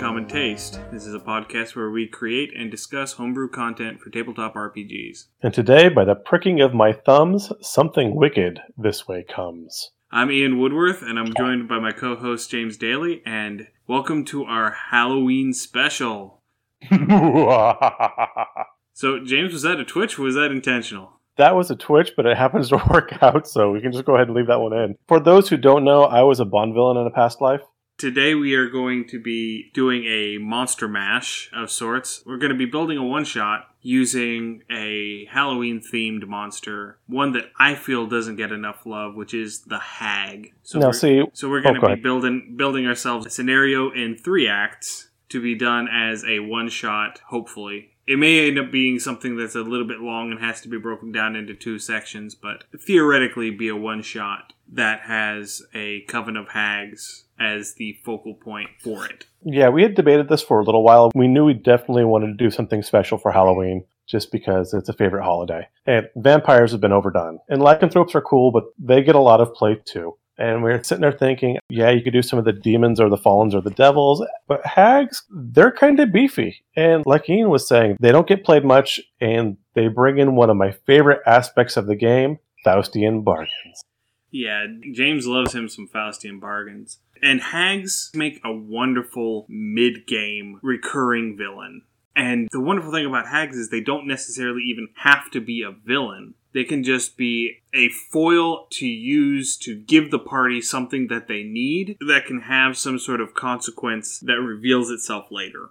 Hello, and welcome to Undercommon Taste. This is a podcast where we create and discuss homebrew content for tabletop RPGs. And today, by the pricking of my thumbs, something wicked this way comes. I'm Ian Woodworth, and I'm joined by my co host James Daly, and welcome to our Halloween special. So, James, was that a twitch or was that intentional? That was a twitch, but it happens to work out, so we can just go ahead and leave that one in. For those who don't know, I was a Bond villain in a past life. Today we are going to be doing a monster mash of sorts. We're going to be building a one shot using a Halloween themed monster, one that I feel doesn't get enough love, which is the Hag. So now, we're, see, so we're going oh, to be building building ourselves a scenario in three acts to be done as a one shot, hopefully. It may end up being something that's a little bit long and has to be broken down into two sections, but theoretically be a one shot that has a Coven of Hags as the focal point for it. yeah, we had debated this for a little while. We knew we definitely wanted to do something special for Halloween. Just because it's a favorite holiday. And vampires have been overdone. And lycanthropes are cool, but they get a lot of play too. And we are sitting there thinking, yeah, you could do some of the demons or the fallens or the devils, but hags, they're kind of beefy. And like Ian was saying, they don't get played much, and they bring in one of my favorite aspects of the game Faustian bargains. Yeah, James loves him some Faustian bargains. And hags make a wonderful mid game recurring villain. And the wonderful thing about hags is they don't necessarily even have to be a villain. They can just be a foil to use to give the party something that they need that can have some sort of consequence that reveals itself later.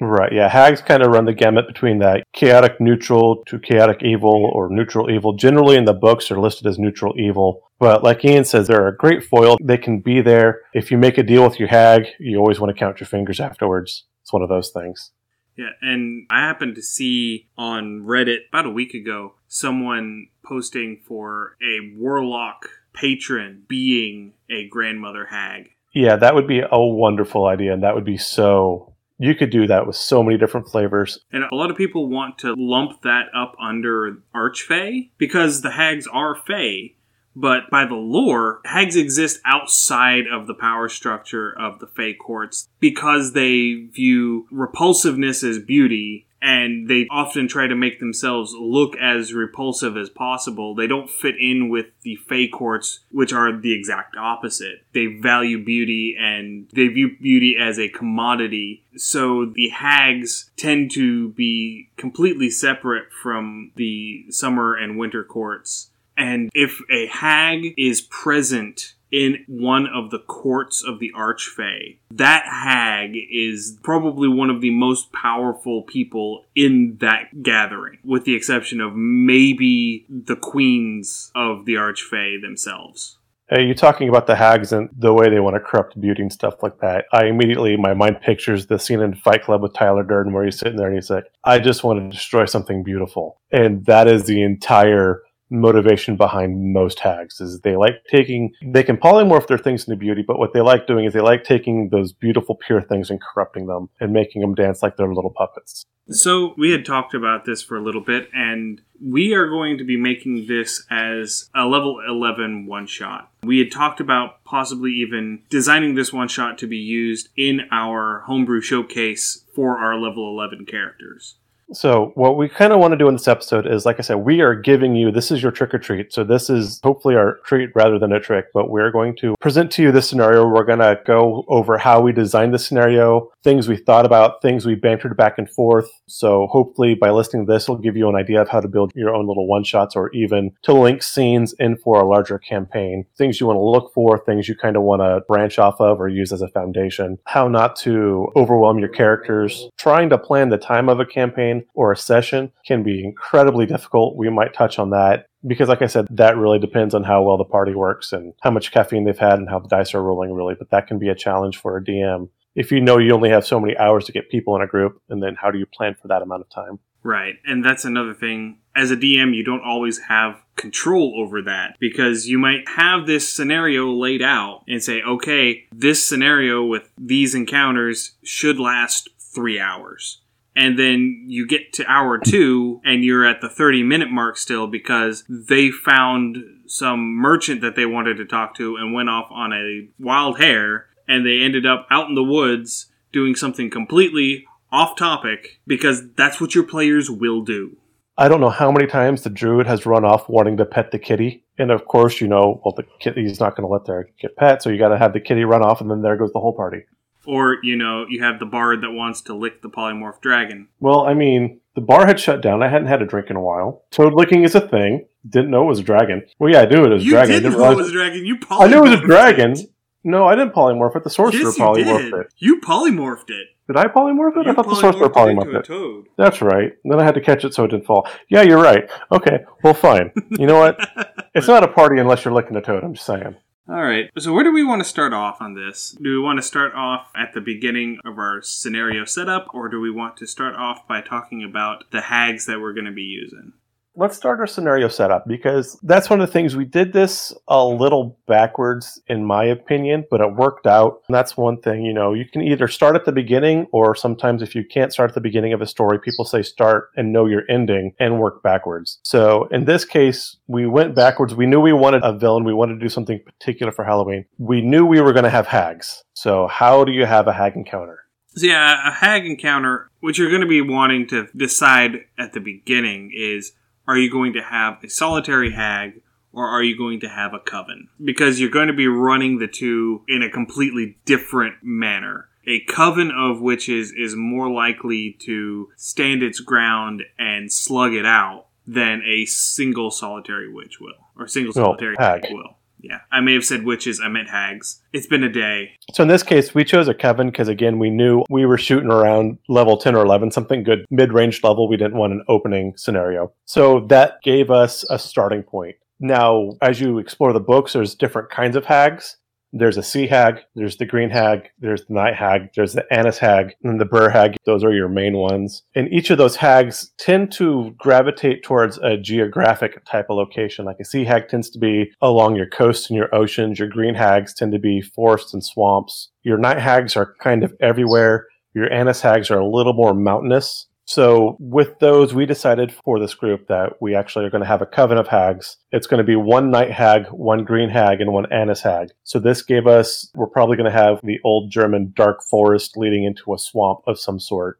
Right, yeah. Hags kind of run the gamut between that chaotic neutral to chaotic evil or neutral evil. Generally, in the books, are listed as neutral evil. But like Ian says, they're a great foil. They can be there. If you make a deal with your hag, you always want to count your fingers afterwards. It's one of those things. Yeah, and I happened to see on Reddit about a week ago someone posting for a warlock patron being a grandmother hag. Yeah, that would be a wonderful idea, and that would be so. You could do that with so many different flavors. And a lot of people want to lump that up under Archfey because the hags are Fey. But by the lore, hags exist outside of the power structure of the Fey courts because they view repulsiveness as beauty and they often try to make themselves look as repulsive as possible. They don't fit in with the Fey courts, which are the exact opposite. They value beauty and they view beauty as a commodity. So the hags tend to be completely separate from the summer and winter courts. And if a hag is present in one of the courts of the Archfey, that hag is probably one of the most powerful people in that gathering, with the exception of maybe the queens of the Archfey themselves. Hey, you talking about the hags and the way they want to corrupt beauty and stuff like that. I immediately, my mind pictures the scene in Fight Club with Tyler Durden where he's sitting there and he's like, I just want to destroy something beautiful. And that is the entire motivation behind most hags is they like taking they can polymorph their things into beauty but what they like doing is they like taking those beautiful pure things and corrupting them and making them dance like they're little puppets So, we had talked about this for a little bit, and we are going to be making this as a level 11 one shot. We had talked about possibly even designing this one shot to be used in our homebrew showcase for our level 11 characters. So, what we kind of want to do in this episode is, like I said, we are giving you this is your trick or treat. So, this is hopefully our treat rather than a trick, but we're going to present to you this scenario. We're going to go over how we designed the scenario, things we thought about, things we bantered back and forth. So, hopefully, by listening to this, will give you an idea of how to build your own little one shots or even to link scenes in for a larger campaign, things you want to look for, things you kind of want to branch off of or use as a foundation, how not to overwhelm your characters. Trying to plan the time of a campaign or a session can be incredibly difficult. We might touch on that because, like I said, that really depends on how well the party works and how much caffeine they've had and how the dice are rolling, really. But that can be a challenge for a DM. If you know you only have so many hours to get people in a group, and then how do you plan for that amount of time? Right. And that's another thing. As a DM, you don't always have control over that because you might have this scenario laid out and say, okay, this scenario with these encounters should last three hours. And then you get to hour two and you're at the 30 minute mark still because they found some merchant that they wanted to talk to and went off on a wild hare and they ended up out in the woods doing something completely off topic because that's what your players will do. I don't know how many times the druid has run off wanting to pet the kitty. And of course, you know, well, the kitty's not going to let their get pet, so you got to have the kitty run off, and then there goes the whole party. Or, you know, you have the bard that wants to lick the polymorph dragon. Well, I mean, the bar had shut down. I hadn't had a drink in a while. Toad licking is a thing. Didn't know it was a dragon. Well, yeah, I knew it was a You dragon. I did didn't know it was a dragon. You I knew it was a dragon. it. No, I didn't polymorph it. The sorcerer Yes, you polymorphed did. it. You polymorphed it. Did I polymorph it? I thought the sorcerer polymorphed it polymorphed into a it. toad. That's right. Then I had to catch it so it didn't fall. Yeah, you're right. Okay, well, fine. You know what? It's not a party unless you're licking a toad. I'm just saying. All right. So where do we want to start off on this? Do we want to start off at the beginning of our scenario setup, or do we want to start off by talking about the hags that we're going to be using? Let's start our scenario setup because that's one of the things we did this a little backwards, in my opinion, but it worked out. And that's one thing, you know, you can either start at the beginning, or sometimes if you can't start at the beginning of a story, people say start and know your ending and work backwards. So in this case, we went backwards. We knew we wanted a villain, we wanted to do something particular for Halloween. We knew we were going to have hags. So, how do you have a hag encounter? So yeah, a hag encounter, what you're going to be wanting to decide at the beginning is are you going to have a solitary hag or are you going to have a coven? Because you're going to be running the two in a completely different manner. A coven of witches is more likely to stand its ground and slug it out than a single solitary witch will or single solitary hag will. Yeah, I may have said witches. I meant hags. It's been a day. So in this case, we chose a coven because again, we knew we were shooting around level 10 or 11, something good mid-range level. We didn't want an opening scenario. So that gave us a starting point. Now, as you explore the books, there's different kinds of hags. There's a sea hag, there's the green hag, there's the night hag, there's the annis hag, and the bheur hag. Those are your main ones. And each of those hags tend to gravitate towards a geographic type of location. Like a sea hag tends to be along your coasts and your oceans. Your green hags tend to be forests and swamps. Your night hags are kind of everywhere. Your annis hags are a little more mountainous. So, with those, we decided for this group that we actually are going to have a coven of hags. It's going to be one night hag, one green hag, and one annis hag. So, this gave us, we're probably going to have the old German dark forest leading into a swamp of some sort.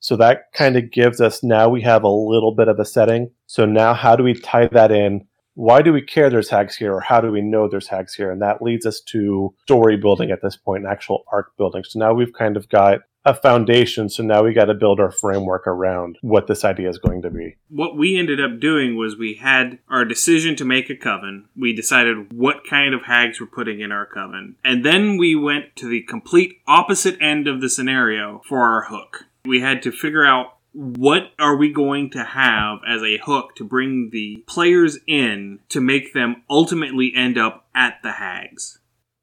So, that kind of gives us now we have a little bit of a setting. So, now how do we tie that in? Why do we care there's hags here, or how do we know there's hags here? And that leads us to story building at this point, and actual arc building. So, now we've kind of got a foundation. So now we got to build our framework around what this idea is going to be. what we ended up doing was we had our decision to make a coven. We decided what kind of hags we're putting in our coven. And then we went to the complete opposite end of the scenario for our hook. We had to figure out what are we going to have as a hook to bring the players in to make them ultimately end up at the hags.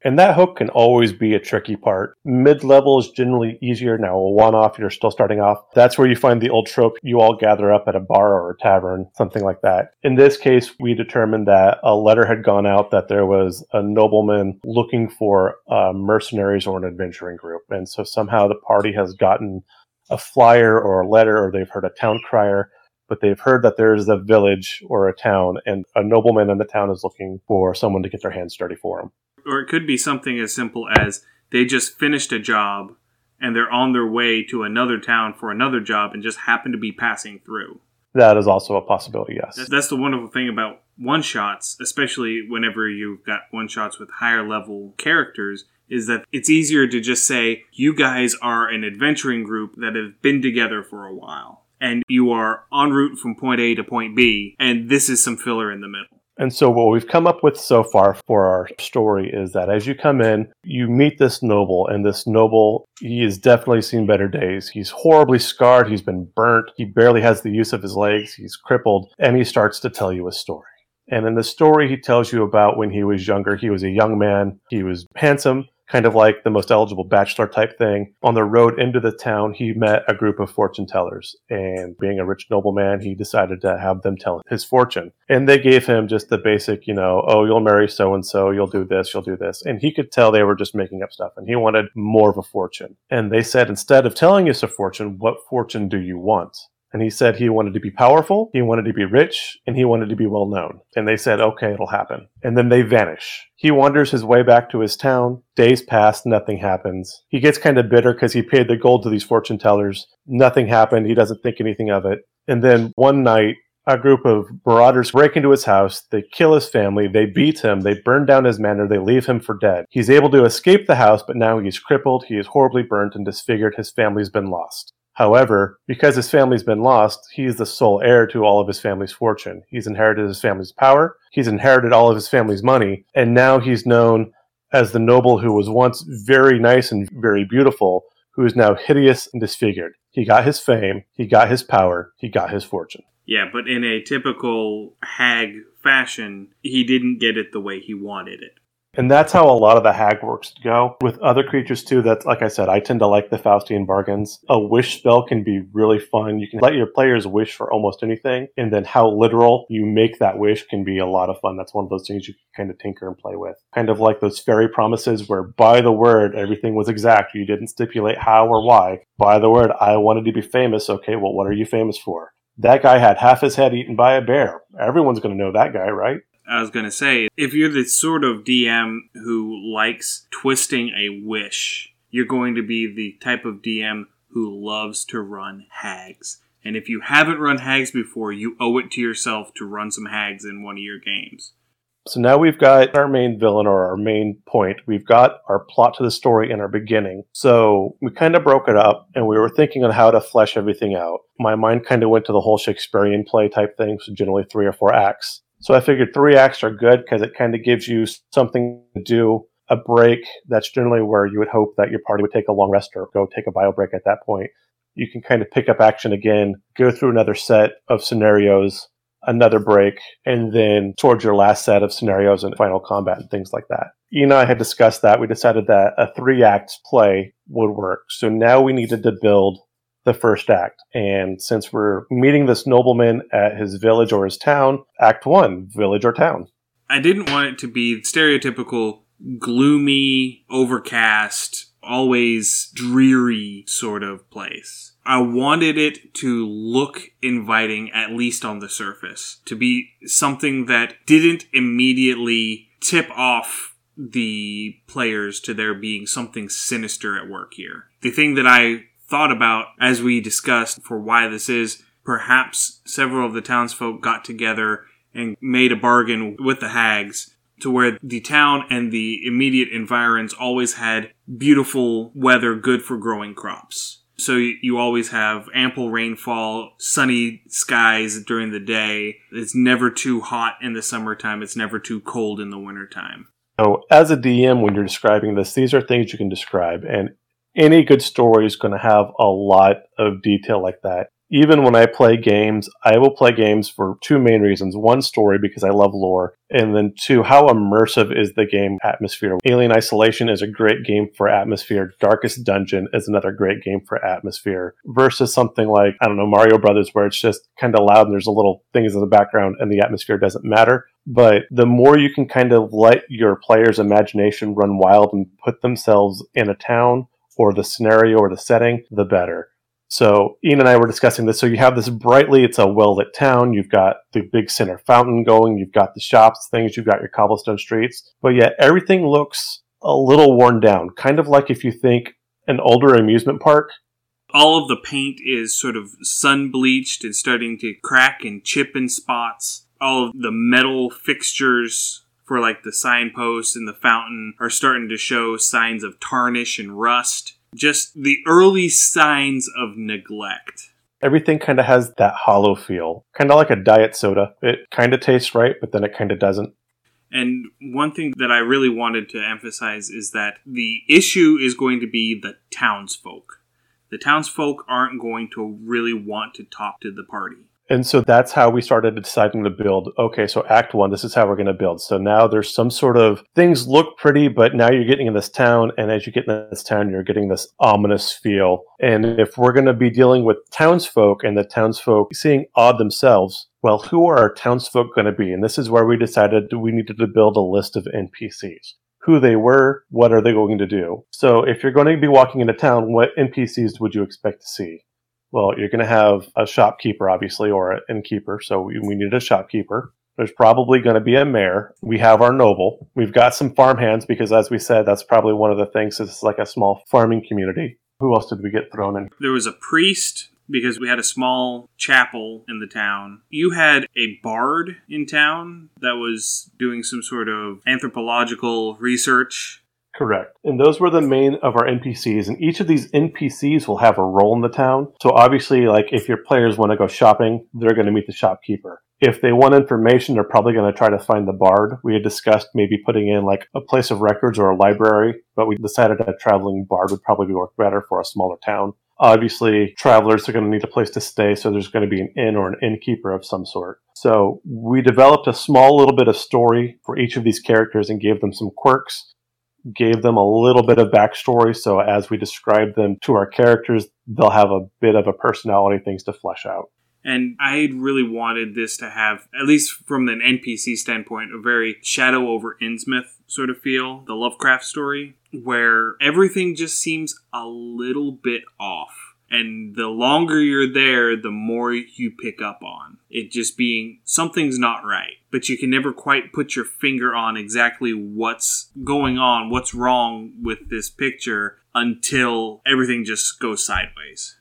And that hook can always be a tricky part. Mid level is generally easier. Now, a one off, you're still starting off. That's where you find the old trope you all gather up at a bar or a tavern, something like that. In this case, we determined that a letter had gone out that there was a nobleman looking for uh, mercenaries or an adventuring group. And so somehow the party has gotten a flyer or a letter, or they've heard a town crier. But they've heard that there's a village or a town, and a nobleman in the town is looking for someone to get their hands dirty for them. Or it could be something as simple as they just finished a job and they're on their way to another town for another job and just happen to be passing through. That is also a possibility, yes. That's, that's the wonderful thing about one shots, especially whenever you've got one shots with higher level characters, is that it's easier to just say, you guys are an adventuring group that have been together for a while. And you are en route from point A to point B, and this is some filler in the middle. And so, what we've come up with so far for our story is that as you come in, you meet this noble, and this noble, he has definitely seen better days. He's horribly scarred, he's been burnt, he barely has the use of his legs, he's crippled, and he starts to tell you a story. And in the story, he tells you about when he was younger. He was a young man, he was handsome, kind of like the most eligible bachelor type thing. On the road into the town, he met a group of fortune tellers. And being a rich nobleman, he decided to have them tell his fortune. And they gave him just the basic, you know, oh, you'll marry so and so, you'll do this, you'll do this. And he could tell they were just making up stuff. And he wanted more of a fortune. And they said, instead of telling us a fortune, what fortune do you want? And he said he wanted to be powerful, he wanted to be rich, and he wanted to be well known. And they said, okay, it'll happen. And then they vanish. He wanders his way back to his town. Days pass, nothing happens. He gets kind of bitter because he paid the gold to these fortune tellers. Nothing happened. He doesn't think anything of it. And then one night, a group of marauders break into his house. They kill his family. They beat him. They burn down his manor. They leave him for dead. He's able to escape the house, but now he's crippled. He is horribly burnt and disfigured. His family's been lost. However, because his family's been lost, he's the sole heir to all of his family's fortune. He's inherited his family's power, he's inherited all of his family's money, and now he's known as the noble who was once very nice and very beautiful, who is now hideous and disfigured. He got his fame, he got his power, he got his fortune. Yeah, but in a typical hag fashion, he didn't get it the way he wanted it. And that's how a lot of the hag works go. With other creatures too, that's like I said, I tend to like the Faustian bargains. A wish spell can be really fun. You can let your players wish for almost anything, and then how literal you make that wish can be a lot of fun. That's one of those things you can kind of tinker and play with. Kind of like those fairy promises where by the word everything was exact. You didn't stipulate how or why. By the word, I wanted to be famous. Okay, well what are you famous for? That guy had half his head eaten by a bear. Everyone's going to know that guy, right? I was going to say, if you're the sort of DM who likes twisting a wish, you're going to be the type of DM who loves to run hags. And if you haven't run hags before, you owe it to yourself to run some hags in one of your games. So now we've got our main villain or our main point. We've got our plot to the story in our beginning. So we kind of broke it up and we were thinking on how to flesh everything out. My mind kind of went to the whole Shakespearean play type thing, so generally three or four acts. So I figured three acts are good because it kind of gives you something to do, a break. That's generally where you would hope that your party would take a long rest or go take a bio break at that point. You can kind of pick up action again, go through another set of scenarios, another break, and then towards your last set of scenarios and final combat and things like that. You and I had discussed that. We decided that a three act play would work. So now we needed to build the first act. And since we're meeting this nobleman at his village or his town, act one, village or town. I didn't want it to be stereotypical, gloomy, overcast, always dreary sort of place. I wanted it to look inviting, at least on the surface, to be something that didn't immediately tip off the players to there being something sinister at work here. The thing that I thought about as we discussed for why this is. Perhaps several of the townsfolk got together and made a bargain with the hags to where the town and the immediate environs always had beautiful weather good for growing crops. So you always have ample rainfall, sunny skies during the day. It's never too hot in the summertime. It's never too cold in the wintertime. So, as a DM, when you're describing this, these are things you can describe. And any good story is going to have a lot of detail like that. Even when I play games, I will play games for two main reasons. One, story, because I love lore, and then two, how immersive is the game atmosphere. Alien Isolation is a great game for atmosphere. Darkest Dungeon is another great game for atmosphere. Versus something like, I don't know, Mario Brothers, where it's just kind of loud and there's a little things in the background and the atmosphere doesn't matter. But the more you can kind of let your player's imagination run wild and put themselves in a town or the scenario or the setting, the better. So Ian and I were discussing this. So you have this brightly, it's a well lit town. You've got the big center fountain going. You've got the shops, things. You've got your cobblestone streets. But yet everything looks a little worn down, kind of like if you think an older amusement park. All of the paint is sort of sun bleached and starting to crack and chip in spots. All of the metal fixtures for like the signposts and the fountain are starting to show signs of tarnish and rust. Just the early signs of neglect. Everything kind of has that hollow feel, kind of like a diet soda. It kind of tastes right, but then it kind of doesn't. And one thing that I really wanted to emphasize is that the issue is going to be the townsfolk. The townsfolk aren't going to really want to talk to the party. And so that's how we started deciding to build. Okay, so Act One, this is how we're going to build. So now there's some sort of things look pretty, but now you're getting in this town, and as you get in this town, you're getting this ominous feel. And if we're going to be dealing with townsfolk and the townsfolk seeing odd themselves, well, who are our townsfolk going to be? And this is where we decided we needed to build a list of NPCs. Who they were, what are they going to do? So if you're going to be walking into town, what NPCs would you expect to see? Well, you're going to have a shopkeeper, obviously, or an innkeeper. So we, need a shopkeeper. There's probably going to be a mayor. We have our noble. We've got some farmhands because, as we said, that's probably one of the things. It's like a small farming community. Who else did we get thrown in? There was a priest because we had a small chapel in the town. You had a bard in town that was doing some sort of anthropological research. Correct. And those were the main of our NPCs. And each of these NPCs will have a role in the town. So obviously, like if your players want to go shopping, they're going to meet the shopkeeper. If they want information, they're probably going to try to find the bard. We had discussed maybe putting in like a place of records or a library, but we decided a traveling bard would probably work better for a smaller town. Obviously, travelers are going to need a place to stay, so there's going to be an inn or an innkeeper of some sort. So we developed a small little bit of story for each of these characters and gave them some quirks, gave them a little bit of backstory. So as we describe them to our characters, they'll have a bit of a personality, things to flesh out. And I really wanted this to have, at least from an NPC standpoint, a very Shadow over Innsmouth sort of feel, the Lovecraft story, where everything just seems a little bit off. And the longer you're there, the more you pick up on it just being something's not right. But you can never quite put your finger on exactly what's going on, what's wrong with this picture until everything just goes sideways.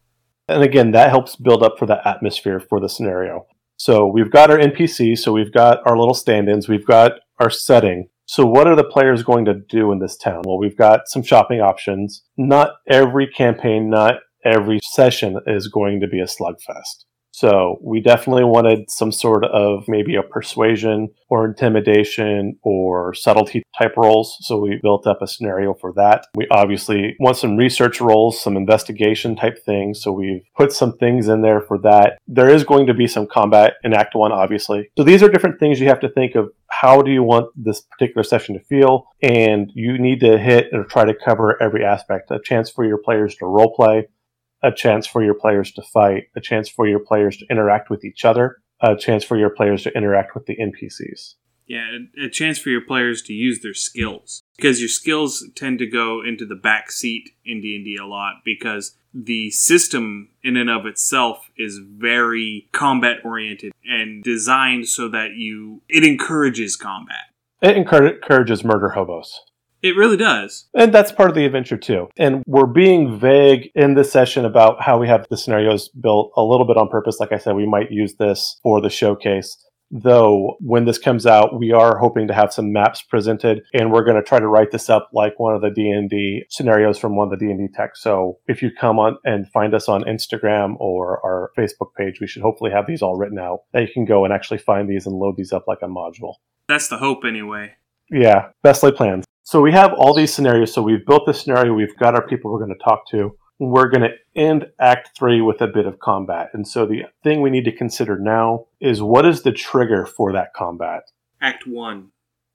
And again, that helps build up for the atmosphere for the scenario. So we've got our NPC, so we've got our little stand ins, we've got our setting. So, what are the players going to do in this town? Well, we've got some shopping options. Not every campaign, not every session is going to be a slugfest. So we definitely wanted some sort of maybe a persuasion or intimidation or subtlety type roles. So we built up a scenario for that. We obviously want some research roles, some investigation type things. So we've put some things in there for that. There is going to be some combat in Act 1, obviously. So these are different things you have to think of. How do you want this particular session to feel? And you need to hit or try to cover every aspect. A chance for your players to role play, a chance for your players to fight, a chance for your players to interact with each other, a chance for your players to interact with the NPCs. Yeah, a chance for your players to use their skills because your skills tend to go into the back seat in D&D a lot because the system in and of itself is very combat oriented and designed so that you it encourages combat. It encourages murder hobos. It really does. And that's part of the adventure too. And we're being vague in this session about how we have the scenarios built a little bit on purpose. Like I said, we might use this for the showcase. Though when this comes out, we are hoping to have some maps presented and we're going to try to write this up like one of the D&D scenarios from one of the D&D texts. So if you come on and find us on Instagram or our Facebook page, we should hopefully have these all written out that you can go and actually find these and load these up like a module. That's the hope anyway. Yeah, best laid plans. So we have all these scenarios. So we've built this scenario. We've got our people we're going to talk to. We're going to end Act Three with a bit of combat. And so the thing we need to consider now is what is the trigger for that combat? Act One.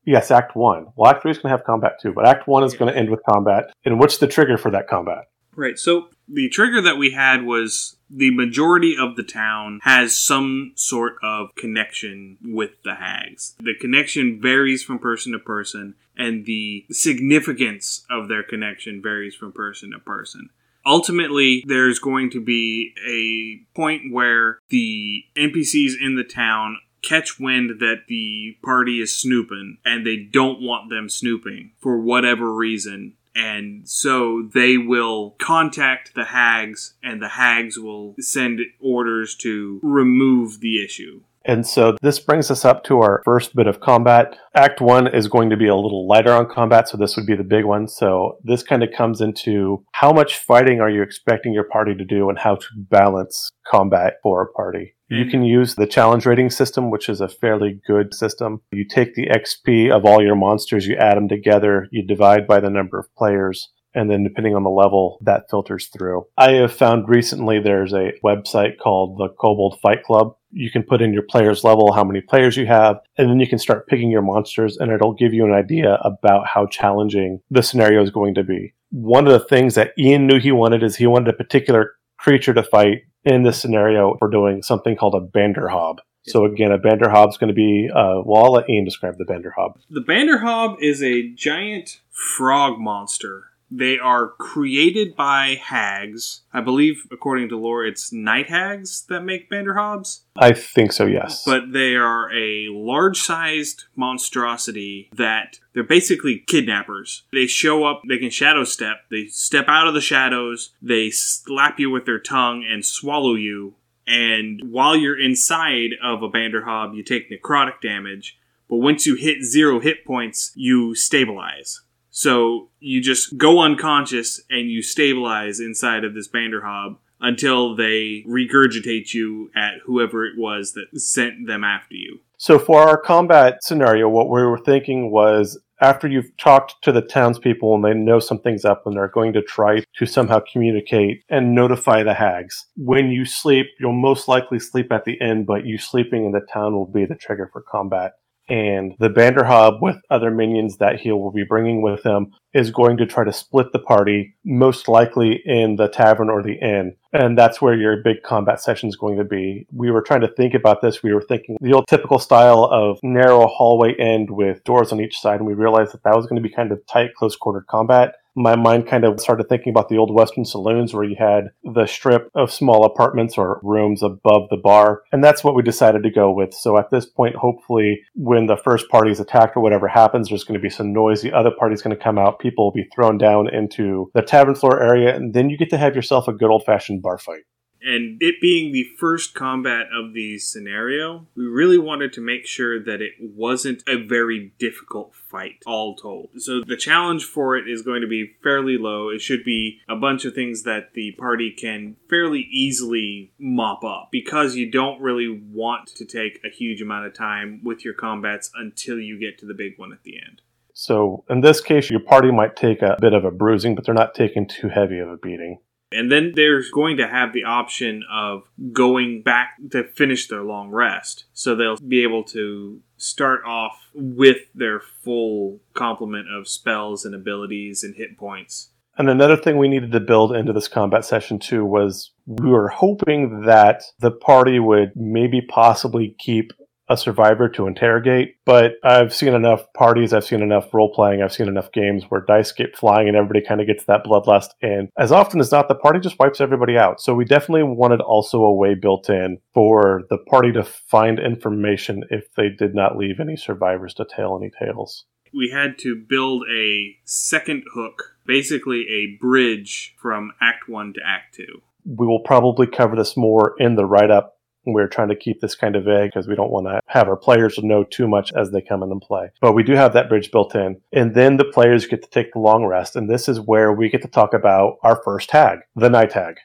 Yes, Act One. Well, Act Three is going to have combat too, but Act One is going to end with combat. And what's the trigger for that combat? Right. So the trigger that we had was the majority of the town has some sort of connection with the hags. The connection varies from person to person, and the significance of their connection varies from person to person. Ultimately, there's going to be a point where the NPCs in the town catch wind that the party is snooping and they don't want them snooping for whatever reason and so they will contact the hags, and the hags will send orders to remove the issue. And so this brings us up to our first bit of combat. Act one is going to be a little lighter on combat, so this would be the big one. So this kind of comes into how much fighting are you expecting your party to do and how to balance combat for a party. You can use the challenge rating system, which is a fairly good system. You take the XP of all your monsters, you add them together, you divide by the number of players, and then depending on the level, that filters through. I have found recently there's a website called the Kobold Fight Club. You can put in your players level, how many players you have, and then you can start picking your monsters, and it'll give you an idea about how challenging the scenario is going to be. One of the things that Ian knew he wanted is he wanted a particular creature to fight in this scenario, we're doing something called a Banderhob. So again, a Banderhob is going to be. Uh, well, I'll let Ian describe the Banderhob. The Banderhob is a giant frog monster They are created by hags. I believe, according to lore, it's night hags that make Banderhobs. I think so, yes. But they are a large sized monstrosity that they're basically kidnappers. They show up, they can shadow step, they step out of the shadows, they slap you with their tongue and swallow you. And while you're inside of a Banderhob, you take necrotic damage. But once you hit zero hit points, you stabilize. So you just go unconscious and you stabilize inside of this Banderhob until they regurgitate you at whoever it was that sent them after you. So for our combat scenario, what we were thinking was after you've talked to the townspeople and they know something's up and they're going to try to somehow communicate and notify the hags. When you sleep, you'll most likely sleep at the inn, but you sleeping in the town will be the trigger for combat and the Banderhob with other minions that he will be bringing with him is going to try to split the party, most likely in the tavern or the inn. And that's where your big combat session is going to be. We were trying to think about this. We were thinking the old typical style of narrow hallway end with doors on each side, and we realized that that was going to be kind of tight, close quartered combat my mind kind of started thinking about the old Western saloons where you had the strip of small apartments or rooms above the bar. And that's what we decided to go with. So at this point, hopefully, when the first party is attacked or whatever happens, there's going to be some noise. The other party's going to come out. People will be thrown down into the tavern floor area. And then you get to have yourself a good old fashioned bar fight and it being the first combat of the scenario, we really wanted to make sure that it wasn't a very difficult fight, all told. So the challenge for it is going to be fairly low. It should be a bunch of things that the party can fairly easily mop up because you don't really want to take a huge amount of time with your combats until you get to the big one at the end. So in this case, your party might take a bit of a bruising, but they're not taking too heavy of a beating. And then they're going to have the option of going back to finish their long rest. So they'll be able to start off with their full complement of spells and abilities and hit points. And another thing we needed to build into this combat session too was we were hoping that the party would maybe possibly keep a survivor to interrogate. But I've seen enough parties, I've seen enough role playing, I've seen enough games where dice get flying and everybody kind of gets that bloodlust. And as often as not, the party just wipes everybody out. So we definitely wanted also a way built in for the party to find information if they did not leave any survivors to tell any tales. We had to build a second hook, basically a bridge from Act 1 to Act 2 we will probably cover this more in the write up we're trying to keep this kind of vague because we don't want to have our players know too much as they come in and play. But we do have that bridge built in. And then the players get to take the long rest. And this is where we get to talk about our first hag, the night hag.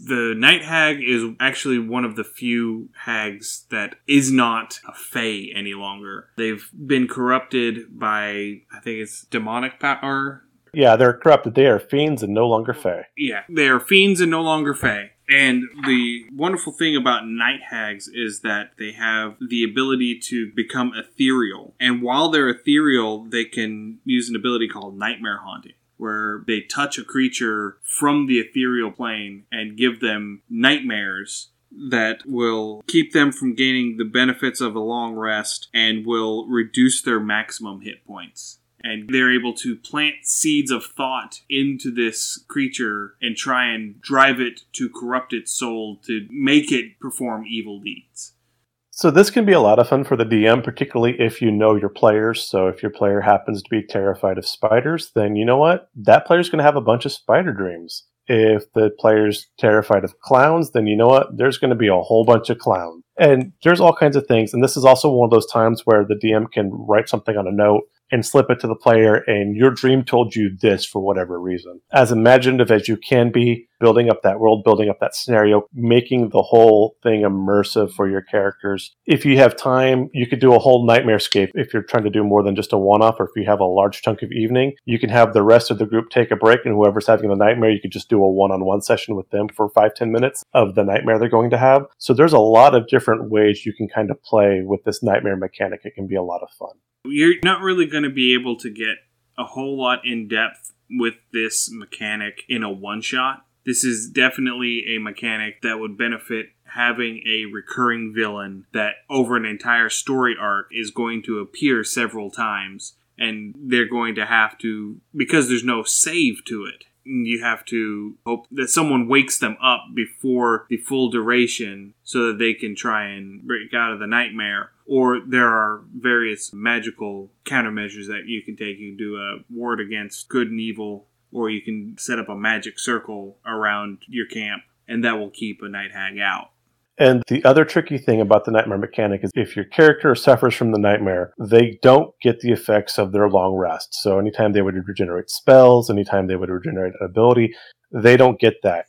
The night hag is actually one of the few hags that is not a fae any longer. They've been corrupted by, I think it's demonic power. Yeah, they're corrupted. They are fiends and no longer fae. Yeah, they are fiends and no longer fae. And the wonderful thing about night hags is that they have the ability to become ethereal. And while they're ethereal, they can use an ability called nightmare haunting where they touch a creature from the ethereal plane and give them nightmares that will keep them from gaining the benefits of a long rest and will reduce their maximum hit points and they're able to plant seeds of thought into this creature and try and drive it to corrupt its soul to make it perform evil deeds. So this can be a lot of fun for the DM, particularly if you know your players. So if your player happens to be terrified of spiders, then you know what? That player's going to have a bunch of spider dreams. If the player's terrified of clowns, then you know what? There's going to be a whole bunch of clowns. And there's all kinds of things. And this is also one of those times where the DM can write something on a note and slip it to the player and your dream told you this for whatever reason. As imaginative as you can be, building up that world, building up that scenario, making the whole thing immersive for your characters. If you have time, you could do a whole nightmare scape if you're trying to do more than just a one off, or if you have a large chunk of evening, you can have the rest of the group take a break, and whoever's having the nightmare, you could just do a one on one session with them for five, ten minutes of the nightmare they're going to have. So there's a lot of different ways you can kind of play with this nightmare mechanic. It can be a lot of fun. You're not really going to be able to get a whole lot in depth with this mechanic in a one shot this is definitely a mechanic that would benefit having a recurring villain that over an entire story arc is going to appear several times and they're going to have to because there's no save to it you have to hope that someone wakes them up before the full duration so that they can try and break out of the nightmare. Or there are various magical countermeasures that you can take. You can do a ward against good and evil, or you can set up a magic circle around your camp, and that will keep a night hag out. And the other tricky thing about the nightmare mechanic is if your character suffers from the nightmare, they don't get the effects of their long rest. So anytime they would regenerate spells, anytime they would regenerate an ability, they don't get that.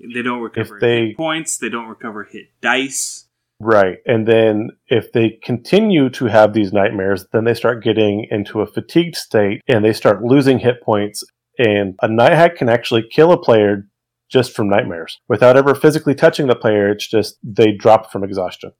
They don't recover they, points, they don't recover hit dice. Right. And then if they continue to have these nightmares, then they start getting into a fatigued state and they start losing hit points. And a night hag can actually kill a player just from nightmares without ever physically touching the player. It's just they drop from exhaustion.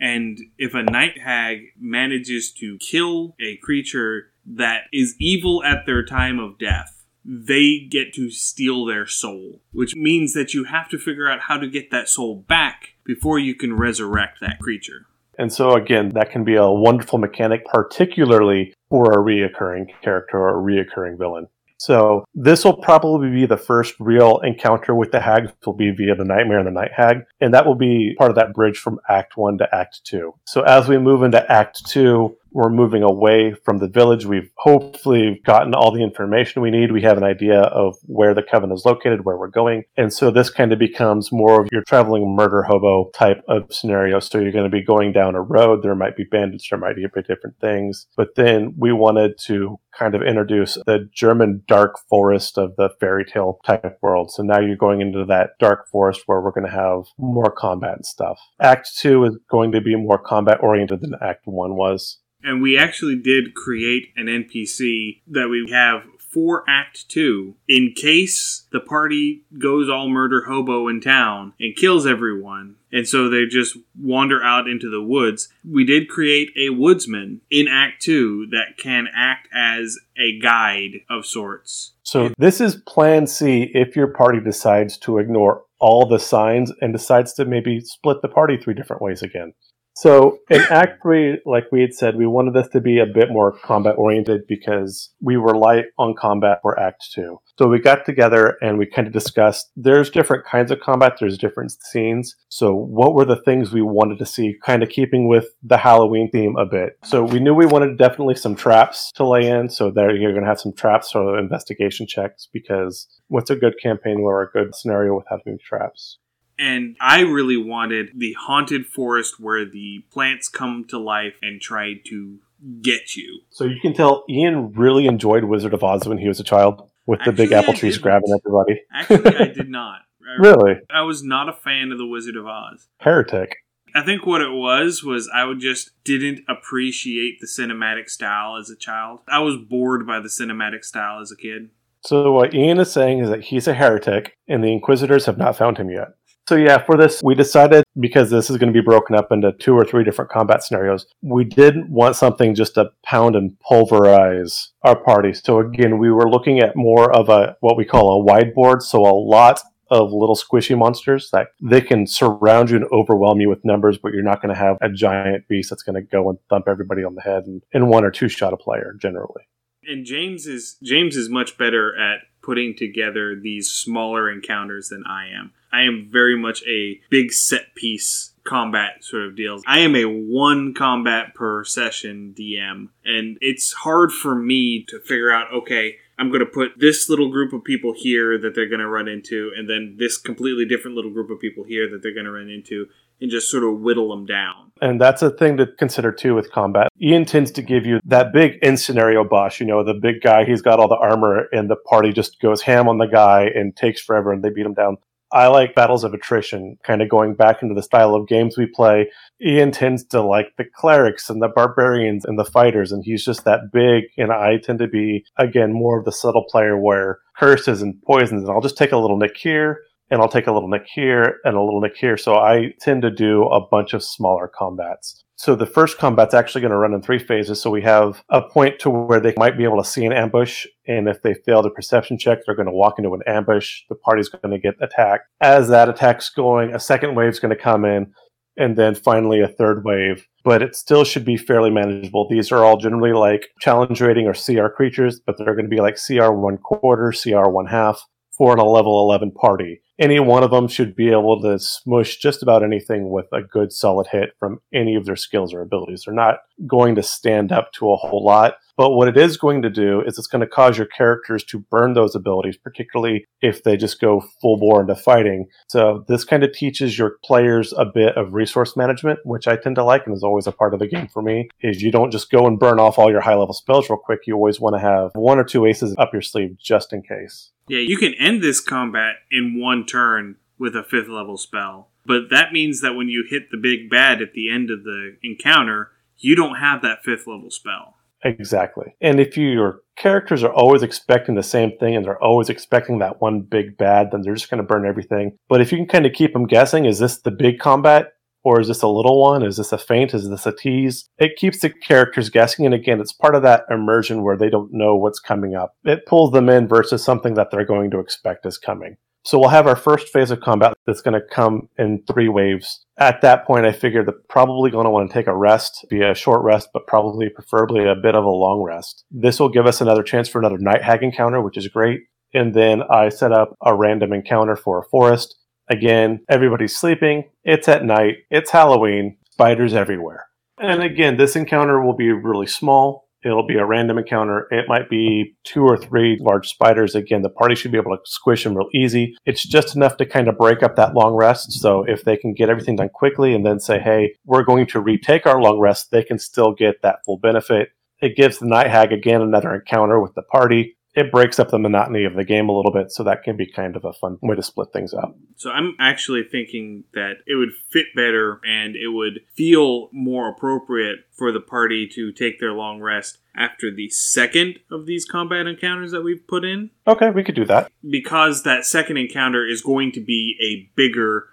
And if a night hag manages to kill a creature that is evil at their time of death, they get to steal their soul, which means that you have to figure out how to get that soul back before you can resurrect that creature. And so, again, that can be a wonderful mechanic, particularly for a reoccurring character or a reoccurring villain. So this will probably be the first real encounter with the hag. Will be via the nightmare and the night hag, and that will be part of that bridge from Act One to Act Two. So as we move into Act Two, we're moving away from the village. We've hopefully gotten all the information we need. We have an idea of where the coven is located, where we're going. And so this kind of becomes more of your traveling murder hobo type of scenario. So you're going to be going down a road. There might be bandits, there might be different things. But then we wanted to kind of introduce the German dark forest of the fairy tale type world. So now you're going into that dark forest where we're going to have more combat and stuff. Act two is going to be more combat oriented than Act one was. And we actually did create an NPC that we have for Act 2 in case the party goes all murder hobo in town and kills everyone. And so they just wander out into the woods. We did create a woodsman in Act 2 that can act as a guide of sorts. So this is plan C if your party decides to ignore all the signs and decides to maybe split the party three different ways again. So in Act Three, like we had said, we wanted this to be a bit more combat oriented because we were light on combat for Act Two. So we got together and we kind of discussed there's different kinds of combat, there's different scenes. So what were the things we wanted to see, kind of keeping with the Halloween theme a bit. So we knew we wanted definitely some traps to lay in. So there you're going to have some traps for investigation checks because what's a good campaign or a good scenario without having traps? And I really wanted the haunted forest where the plants come to life and try to get you. So you can tell Ian really enjoyed Wizard of Oz when he was a child with the big apple trees grabbing everybody. Actually, I did not. really? I was not a fan of the Wizard of Oz. Heretic. I think what it was was I would just didn't appreciate the cinematic style as a child. I was bored by the cinematic style as a kid. So what Ian is saying is that he's a heretic and the Inquisitors have not found him yet. So yeah, for this, we decided because this is going to be broken up into two or three different combat scenarios, we didn't want something just to pound and pulverize our party. So again, we were looking at more of a what we call a wide board, so a lot of little squishy monsters that they can surround you and overwhelm you with numbers, but you're not going to have a giant beast that's going to go and thump everybody on the head in, in one or two shot a player generally. And James is James is much better at putting together these smaller encounters than I am. I am very much a big set piece combat sort of deals. I am a one combat per session DM, and it's hard for me to figure out okay, I'm going to put this little group of people here that they're going to run into, and then this completely different little group of people here that they're going to run into, and just sort of whittle them down. And that's a thing to consider too with combat. Ian tends to give you that big in scenario boss, you know, the big guy, he's got all the armor, and the party just goes ham on the guy and takes forever and they beat him down. I like battles of attrition, kind of going back into the style of games we play. Ian tends to like the clerics and the barbarians and the fighters, and he's just that big. And I tend to be, again, more of the subtle player where curses and poisons, and I'll just take a little nick here, and I'll take a little nick here, and a little nick here. So I tend to do a bunch of smaller combats. So the first combat's actually going to run in three phases. So we have a point to where they might be able to see an ambush, and if they fail the perception check, they're going to walk into an ambush. The party's going to get attacked. As that attack's going, a second wave's going to come in. and then finally a third wave. But it still should be fairly manageable. These are all generally like challenge rating or CR creatures, but they're going to be like CR one quarter, CR one half for a level 11 party. Any one of them should be able to smush just about anything with a good solid hit from any of their skills or abilities. They're not going to stand up to a whole lot, but what it is going to do is it's going to cause your characters to burn those abilities, particularly if they just go full bore into fighting. So this kind of teaches your players a bit of resource management, which I tend to like and is always a part of the game for me, is you don't just go and burn off all your high level spells real quick. You always want to have one or two aces up your sleeve just in case. Yeah, you can end this combat in one turn with a fifth level spell. But that means that when you hit the big bad at the end of the encounter, you don't have that fifth level spell. Exactly. And if you, your characters are always expecting the same thing and they're always expecting that one big bad, then they're just going to burn everything. But if you can kind of keep them guessing, is this the big combat? Or is this a little one? Is this a feint? Is this a tease? It keeps the characters guessing. And again, it's part of that immersion where they don't know what's coming up. It pulls them in versus something that they're going to expect is coming. So we'll have our first phase of combat that's going to come in three waves. At that point, I figured they're probably going to want to take a rest, be a short rest, but probably preferably a bit of a long rest. This will give us another chance for another night hag encounter, which is great. And then I set up a random encounter for a forest. Again, everybody's sleeping. It's at night. It's Halloween. Spiders everywhere. And again, this encounter will be really small. It'll be a random encounter. It might be two or three large spiders. Again, the party should be able to squish them real easy. It's just enough to kind of break up that long rest. So if they can get everything done quickly and then say, hey, we're going to retake our long rest, they can still get that full benefit. It gives the Night Hag again another encounter with the party it breaks up the monotony of the game a little bit, so that can be kind of a fun way to split things up. So I'm actually thinking that it would fit better and it would feel more appropriate for the party to take their long rest after the second of these combat encounters that we've put in. Okay, we could do that. Because that second encounter is going to be a bigger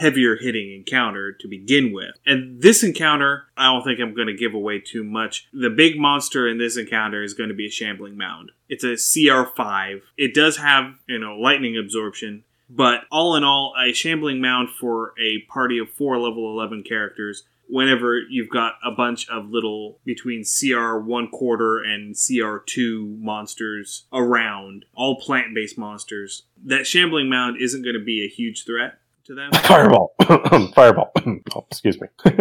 heavier hitting encounter to begin with. And this encounter, I don't think I'm going to give away too much. The big monster in this encounter is going to be a shambling mound. It's a CR5. It does have, you know, lightning absorption, but all in all, a shambling mound for a party of four level 11 characters whenever you've got a bunch of little between CR one quarter and CR two monsters around, all plant based monsters, that shambling mound isn't going to be a huge threat to them. Fireball! Fireball! oh, excuse me.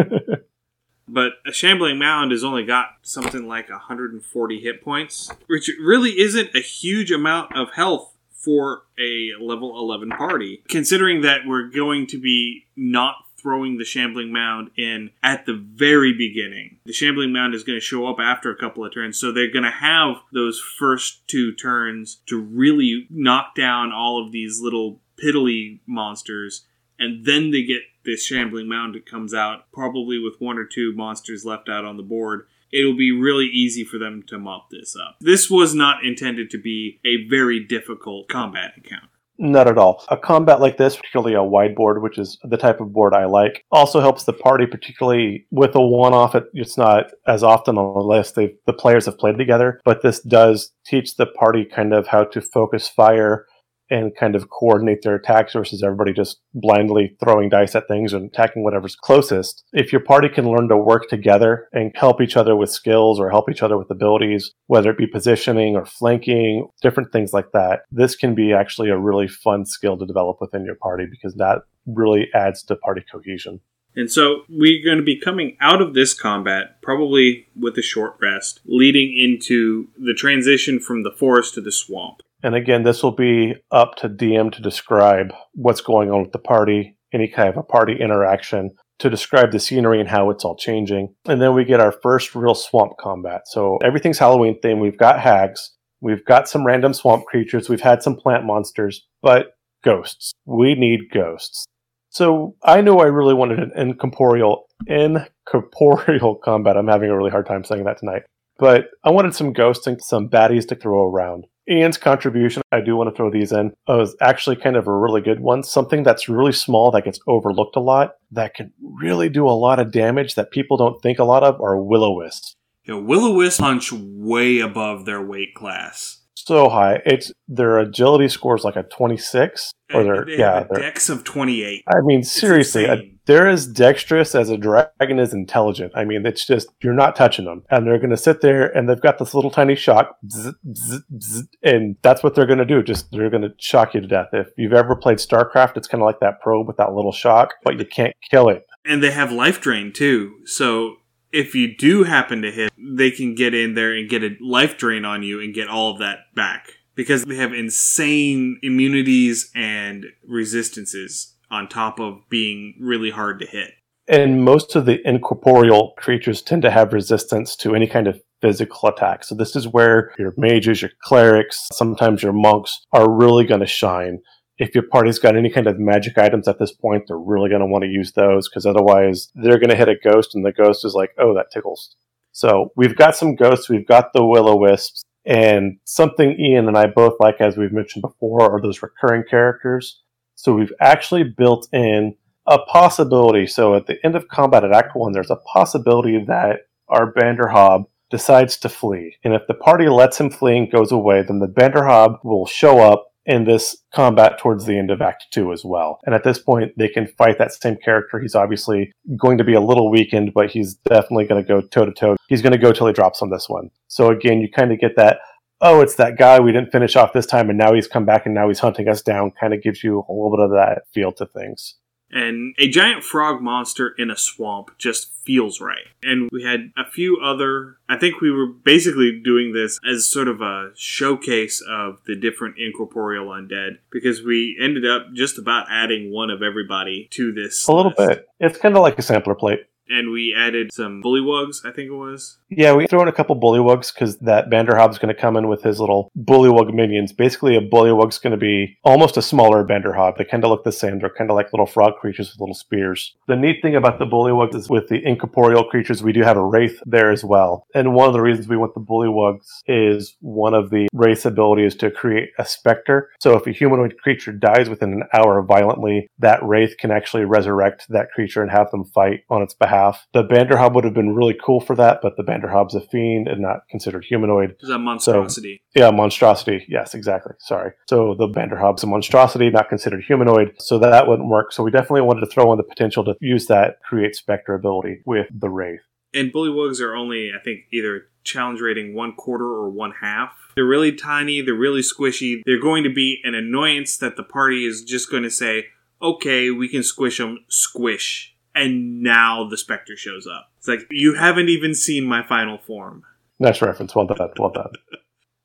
but a shambling mound has only got something like 140 hit points, which really isn't a huge amount of health for a level 11 party, considering that we're going to be not throwing the shambling mound in at the very beginning. The shambling mound is going to show up after a couple of turns, so they're going to have those first two turns to really knock down all of these little piddly monsters and then they get this shambling mound that comes out, probably with one or two monsters left out on the board. It'll be really easy for them to mop this up. This was not intended to be a very difficult combat encounter. Not at all. A combat like this, particularly a wide board, which is the type of board I like, also helps the party, particularly with a one off. It's not as often on the list. They, the players have played together, but this does teach the party kind of how to focus fire and kind of coordinate their attacks versus everybody just blindly throwing dice at things and attacking whatever's closest. If your party can learn to work together and help each other with skills or help each other with abilities, whether it be positioning or flanking, different things like that, this can be actually a really fun skill to develop within your party because that really adds to party cohesion. And so we're going to be coming out of this combat probably with a short rest, leading into the transition from the forest to the swamp. And again, this will be up to DM to describe what's going on with the party, any kind of a party interaction, to describe the scenery and how it's all changing. And then we get our first real swamp combat. So everything's Halloween themed. We've got hags, we've got some random swamp creatures, we've had some plant monsters, but ghosts. We need ghosts. So I knew I really wanted an incorporeal, incorporeal combat. I'm having a really hard time saying that tonight. But I wanted some ghosts and some baddies to throw around. Ian's contribution, I do want to throw these in, was actually kind of a really good one. Something that's really small that gets overlooked a lot, that can really do a lot of damage that people don't think a lot of are will-o-wisps. You know, will-o-wisps punch way above their weight class. So high. It's their agility score is like a 26 or their they yeah, their, dex of 28. I mean seriously, a, they're as dexterous as a dragon is intelligent. I mean, it's just you're not touching them, and they're going to sit there and they've got this little tiny shock, bzz, bzz, bzz, and that's what they're going to do. Just they're going to shock you to death. If you've ever played StarCraft, it's kind of like that probe with that little shock, but you can't kill it. And they have life drain too. So if you do happen to hit, they can get in there and get a life drain on you and get all of that back. Because they have insane immunities and resistances on top of being really hard to hit. And most of the incorporeal creatures tend to have resistance to any kind of physical attack. So this is where your mages, your clerics, sometimes your monks are really going to shine. If your party's got any kind of magic items at this point, they're really going to want to use those because otherwise they're going to hit a ghost and the ghost is like, oh, that tickles. So we've got some ghosts, we've got the will o wisps, and something Ian and I both like, as we've mentioned before, are those recurring characters. So we've actually built in a possibility. So at the end of combat at Act 1, there's a possibility that our Banderhob decides to flee. And if the party lets him flee and goes away, then the Banderhob will show up in this combat towards the end of Act 2 as well. And at this point, they can fight that same character. He's obviously going to be a little weakened, but he's definitely going to go toe to toe. He's going to go till he drops on this one. So again, you kind of get that oh, it's that guy we didn't finish off this time, and now he's come back and now he's hunting us down. Kind of gives you a little bit of that feel to things. And a giant frog monster in a swamp just feels right. And we had a few other. I think we were basically doing this as sort of a showcase of the different incorporeal undead because we ended up just about adding one of everybody to this. A little list. bit. It's kind of like a sampler plate. And we added some bullywugs, I think it was. Yeah, we throw in a couple bullywugs because that Banderhob's going to come in with his little bullywug minions. Basically, a bullywug's going to be almost a smaller Banderhob. They kind of look the same. They're kind of like little frog creatures with little spears. The neat thing about the bullywugs is with the incorporeal creatures, we do have a wraith there as well. And one of the reasons we want the bullywugs is one of the wraith abilities to create a specter. So if a humanoid creature dies within an hour violently, that wraith can actually resurrect that creature and have them fight on its behalf. The Bander Banderhob would have been really cool for that, but the Bander Banderhob's a fiend and not considered humanoid. It was a monstrosity. Yeah, monstrosity. Yes, exactly. Sorry. So the Bander Banderhob's a monstrosity, not considered humanoid. So that wouldn't work. So we definitely wanted to throw in the potential to use that create specter ability with the Wraith. and bullywugs are only, I think, either challenge rating one quarter or one half. They're really tiny, they're really squishy. They're going to be an annoyance that the party is just going to say, okay, we can squish them, squish. And now the specter shows up. It's like, you haven't even seen my final form. Nice reference. Well done. Well done.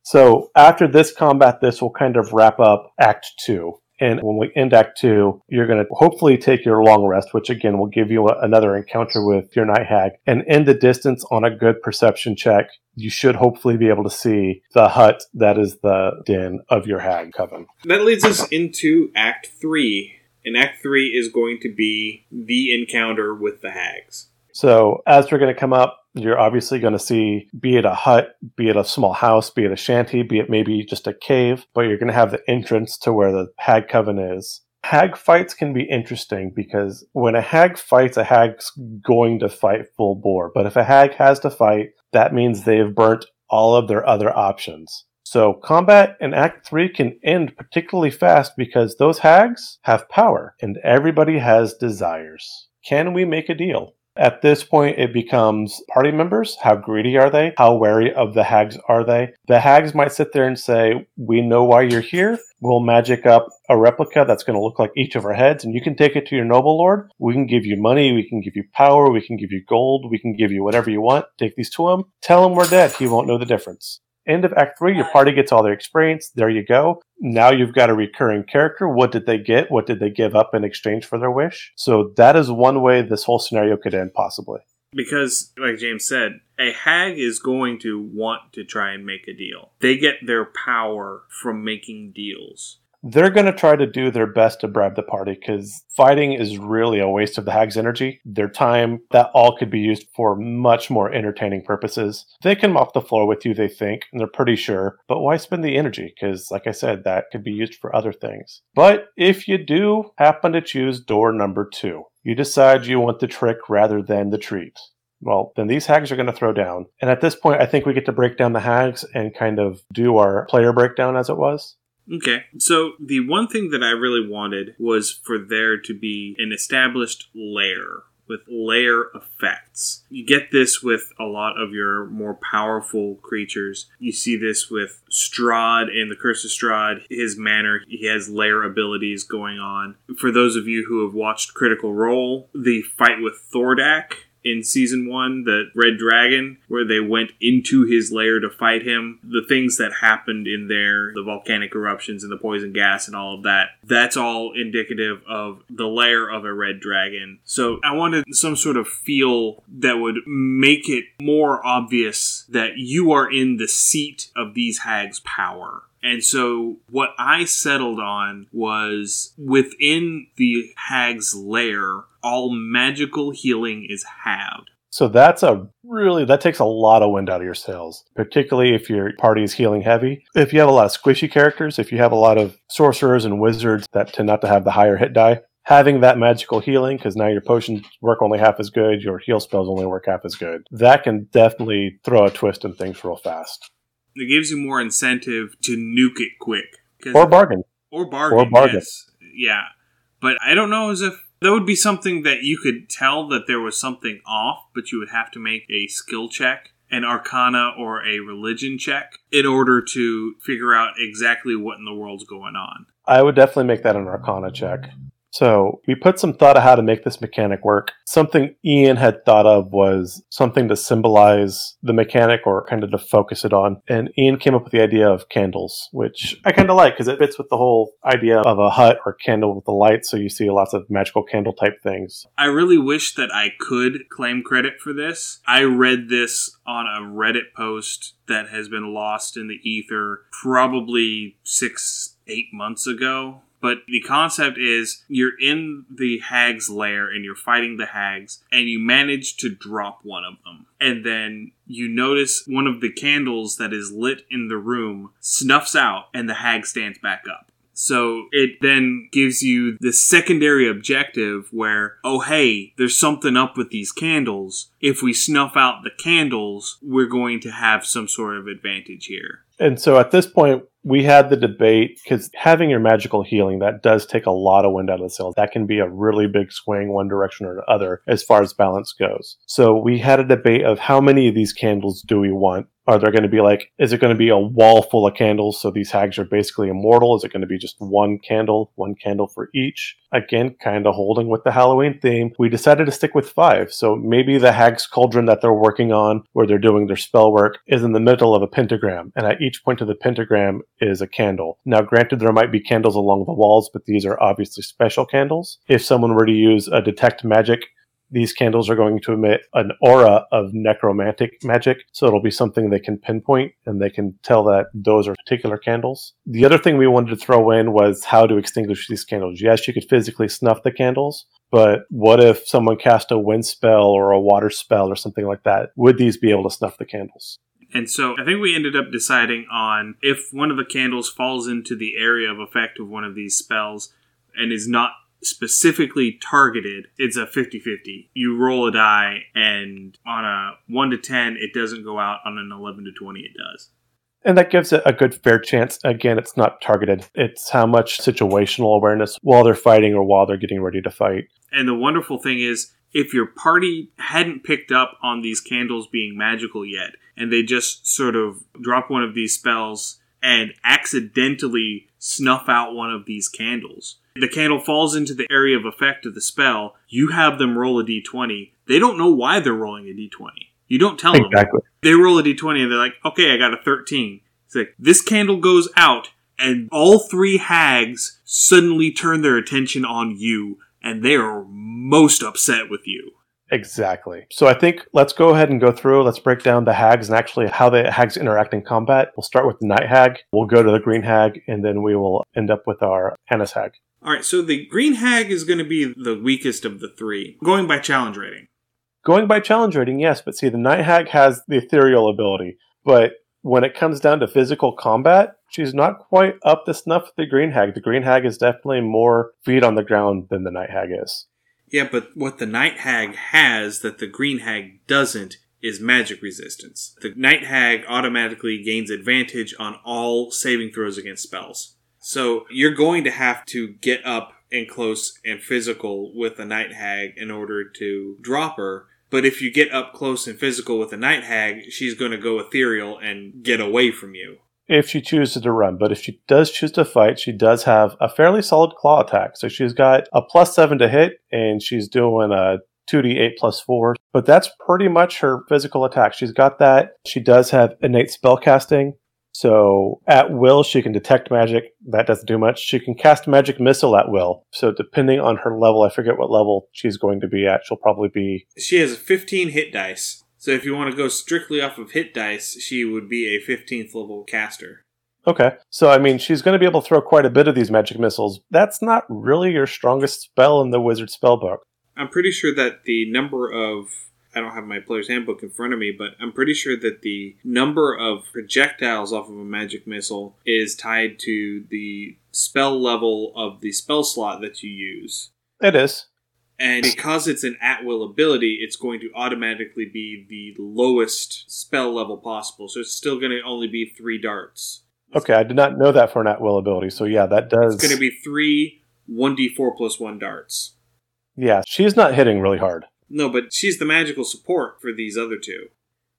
So after this combat, this will kind of wrap up Act Two. And when we end Act Two, you're going to hopefully take your long rest, which again will give you a, another encounter with your night hag. And in the distance, on a good perception check, you should hopefully be able to see the hut that is the den of your hag coven. That leads us into Act 3. And Act 3 is going to be the encounter with the hags. So as you're going to come up, you're obviously going to see, be it a hut, be it a small house, be it a shanty, be it maybe just a cave, but you're going to have the entrance to where the hag coven is. Hag fights can be interesting because when a hag fights, a hag's going to fight full bore. But if a hag has to fight, that means they've burnt all of their other options. So combat in Act 3 can end particularly fast because those hags have power and everybody has desires. Can we make a deal? At this point, it becomes party members. How greedy are they? How wary of the hags are they? The hags might sit there and say, We know why you're here. We'll magic up a replica that's going to look like each of our heads, and you can take it to your noble lord. We can give you money. We can give you power. We can give you gold. We can give you whatever you want. Take these to him. Tell him we're dead. He won't know the difference. End of Act 3, your party gets all their experience. There you go. Now you've got a recurring character. What did they get? What did they give up in exchange for their wish? So that is one way this whole scenario could end, possibly. Because, like James said, a hag is going to want to try and make a deal. They get their power from making deals. They're going to try to do their best to bribe the party because fighting is really a waste of the hag's energy, their time. That all could be used for much more entertaining purposes. They can mop the floor with you, they think, and they're pretty sure. But why spend the energy? Because, like I said, that could be used for other things. But if you do happen to choose door number two, you decide you want the trick rather than the treat. Well, then these hags are going to throw down. And at this point, I think we get to break down the hags and kind of do our player breakdown as it was. Okay. So the one thing that I really wanted was for there to be an established lair with lair effects. You get this with a lot of your more powerful creatures. You see this with Strahd in the Curse of Strahd. His manner, he has lair abilities going on. For those of you who have watched Critical Role, the fight with Thordak in season one, the Red Dragon, where they went into his lair to fight him. The things that happened in there, the volcanic eruptions and the poison gas and all of that, that's all indicative of the lair of a Red Dragon. So I wanted some sort of feel that would make it more obvious that you are in the seat of these hags' power. And so what I settled on was within the hag's lair, all magical healing is halved. So that's a really that takes a lot of wind out of your sails, particularly if your party is healing heavy. If you have a lot of squishy characters, if you have a lot of sorcerers and wizards that tend not to have the higher hit die, having that magical healing because now your potions work only half as good, your heal spells only work half as good. That can definitely throw a twist in things real fast. It gives you more incentive to nuke it quick. Or bargain. Or bargain. Or bargain. Yes. Yeah. But I don't know as if that would be something that you could tell that there was something off, but you would have to make a skill check, an arcana or a religion check in order to figure out exactly what in the world's going on. I would definitely make that an arcana check. So we put some thought of how to make this mechanic work. Something Ian had thought of was something to symbolize the mechanic or kind of to focus it on. And Ian came up with the idea of candles, which I kind of like because it fits with the whole idea of a hut or candle with the light. So you see lots of magical candle type things. I really wish that I could claim credit for this. I read this on a Reddit post that has been lost in the ether probably six, eight months ago but the concept is you're in the hag's lair and you're fighting the hags, and you manage to drop one of them. And then you notice one of the candles that is lit in the room snuffs out, and the hag stands back up. So it then gives you the secondary objective where, oh, hey, there's something up with these candles. If we snuff out the candles, we're going to have some sort of advantage here. And so at this point, we had the debate because having your magical healing that does take a lot of wind out of the sails. That can be a really big swing one direction or the other as far as balance goes. So we had a debate of how many of these candles do we want are there going to be like is it going to be a wall full of candles so these hags are basically immortal is it going to be just one candle one candle for each again kind of holding with the halloween theme we decided to stick with five so maybe the hag's cauldron that they're working on where they're doing their spell work is in the middle of a pentagram and at each point of the pentagram is a candle. Now, granted, there might be candles along the walls, but these are obviously special candles. If someone were to use a detect magic, these candles are going to emit an aura of necromantic magic, so it'll be something they can pinpoint and they can tell that those are particular candles. The other thing we wanted to throw in was how to extinguish these candles. Yes, you could physically snuff the candles, but what if someone cast a wind spell or a water spell or something like that? Would these be able to snuff the candles? And so I think we ended up deciding on if one of the candles falls into the area of effect of one of these spells and is not specifically targeted, it's a 50 50. You roll a die, and on a 1 to 10, it doesn't go out. On an 11 to 20, it does. And that gives it a good fair chance. Again, it's not targeted. It's how much situational awareness while they're fighting or while they're getting ready to fight. And the wonderful thing is, if your party hadn't picked up on these candles being magical yet, and they just sort of drop one of these spells and accidentally snuff out one of these candles. The candle falls into the area of effect of the spell. You have them roll a d20. They don't know why they're rolling a d20. You don't tell them. exactly. them. They roll a d20 and they're like, okay, I got a 13. It's like, this candle goes out, and all three hags suddenly turn their attention on you, and they are most upset with you. Exactly. So I think let's go ahead and go through. Let's break down the hags and actually how the hags interact in combat. We'll start with the night hag. We'll go to the green hag, and then we will end up with our Annis hag. All right. So the green hag is going to be the weakest of the three, going by challenge rating. Going by challenge rating, yes. But see, the night hag has the ethereal ability, but when it comes down to physical combat, she's not quite up to snuff with the green hag. The green hag is definitely more feet on the ground than the night hag is. Yeah, but what the Night Hag has that the Green Hag doesn't is magic resistance. The Night Hag automatically gains advantage on all saving throws against spells. So you're going to have to get up and close and physical with a Night Hag in order to drop her. But if you get up close and physical with a Night Hag, she's going to go ethereal and get away from you. If she chooses to run, but if she does choose to fight, she does have a fairly solid claw attack. So she's got a plus seven to hit, and she's doing a 2d8 plus 4. But that's pretty much her physical attack. She's got that. She does have innate spellcasting. So at will, she can detect magic. That doesn't do much. She can cast magic missile at will. So depending on her level, I forget what level she's going to be at. She'll probably be. She has 15 hit dice. So if you want to go strictly off of hit dice, she would be a 15th level caster. Okay. So, I mean, she's going to be able to throw quite a bit of these magic missiles. That's not really your strongest spell in the wizard spellbook. I'm pretty sure that the number of I don't have my player's handbook in front of me, but I'm pretty sure that the number of projectiles off of a magic missile is tied to the spell level of the spell slot that you use. It is. And because it's an at will ability, it's going to automatically be the lowest spell level possible. So it's still going to only be three darts. Okay, I did not know that for an at will ability. So yeah, that does. It's going to be three 1d4 plus 1 darts. Yeah, she's not hitting really hard. No, but she's the magical support for these other two.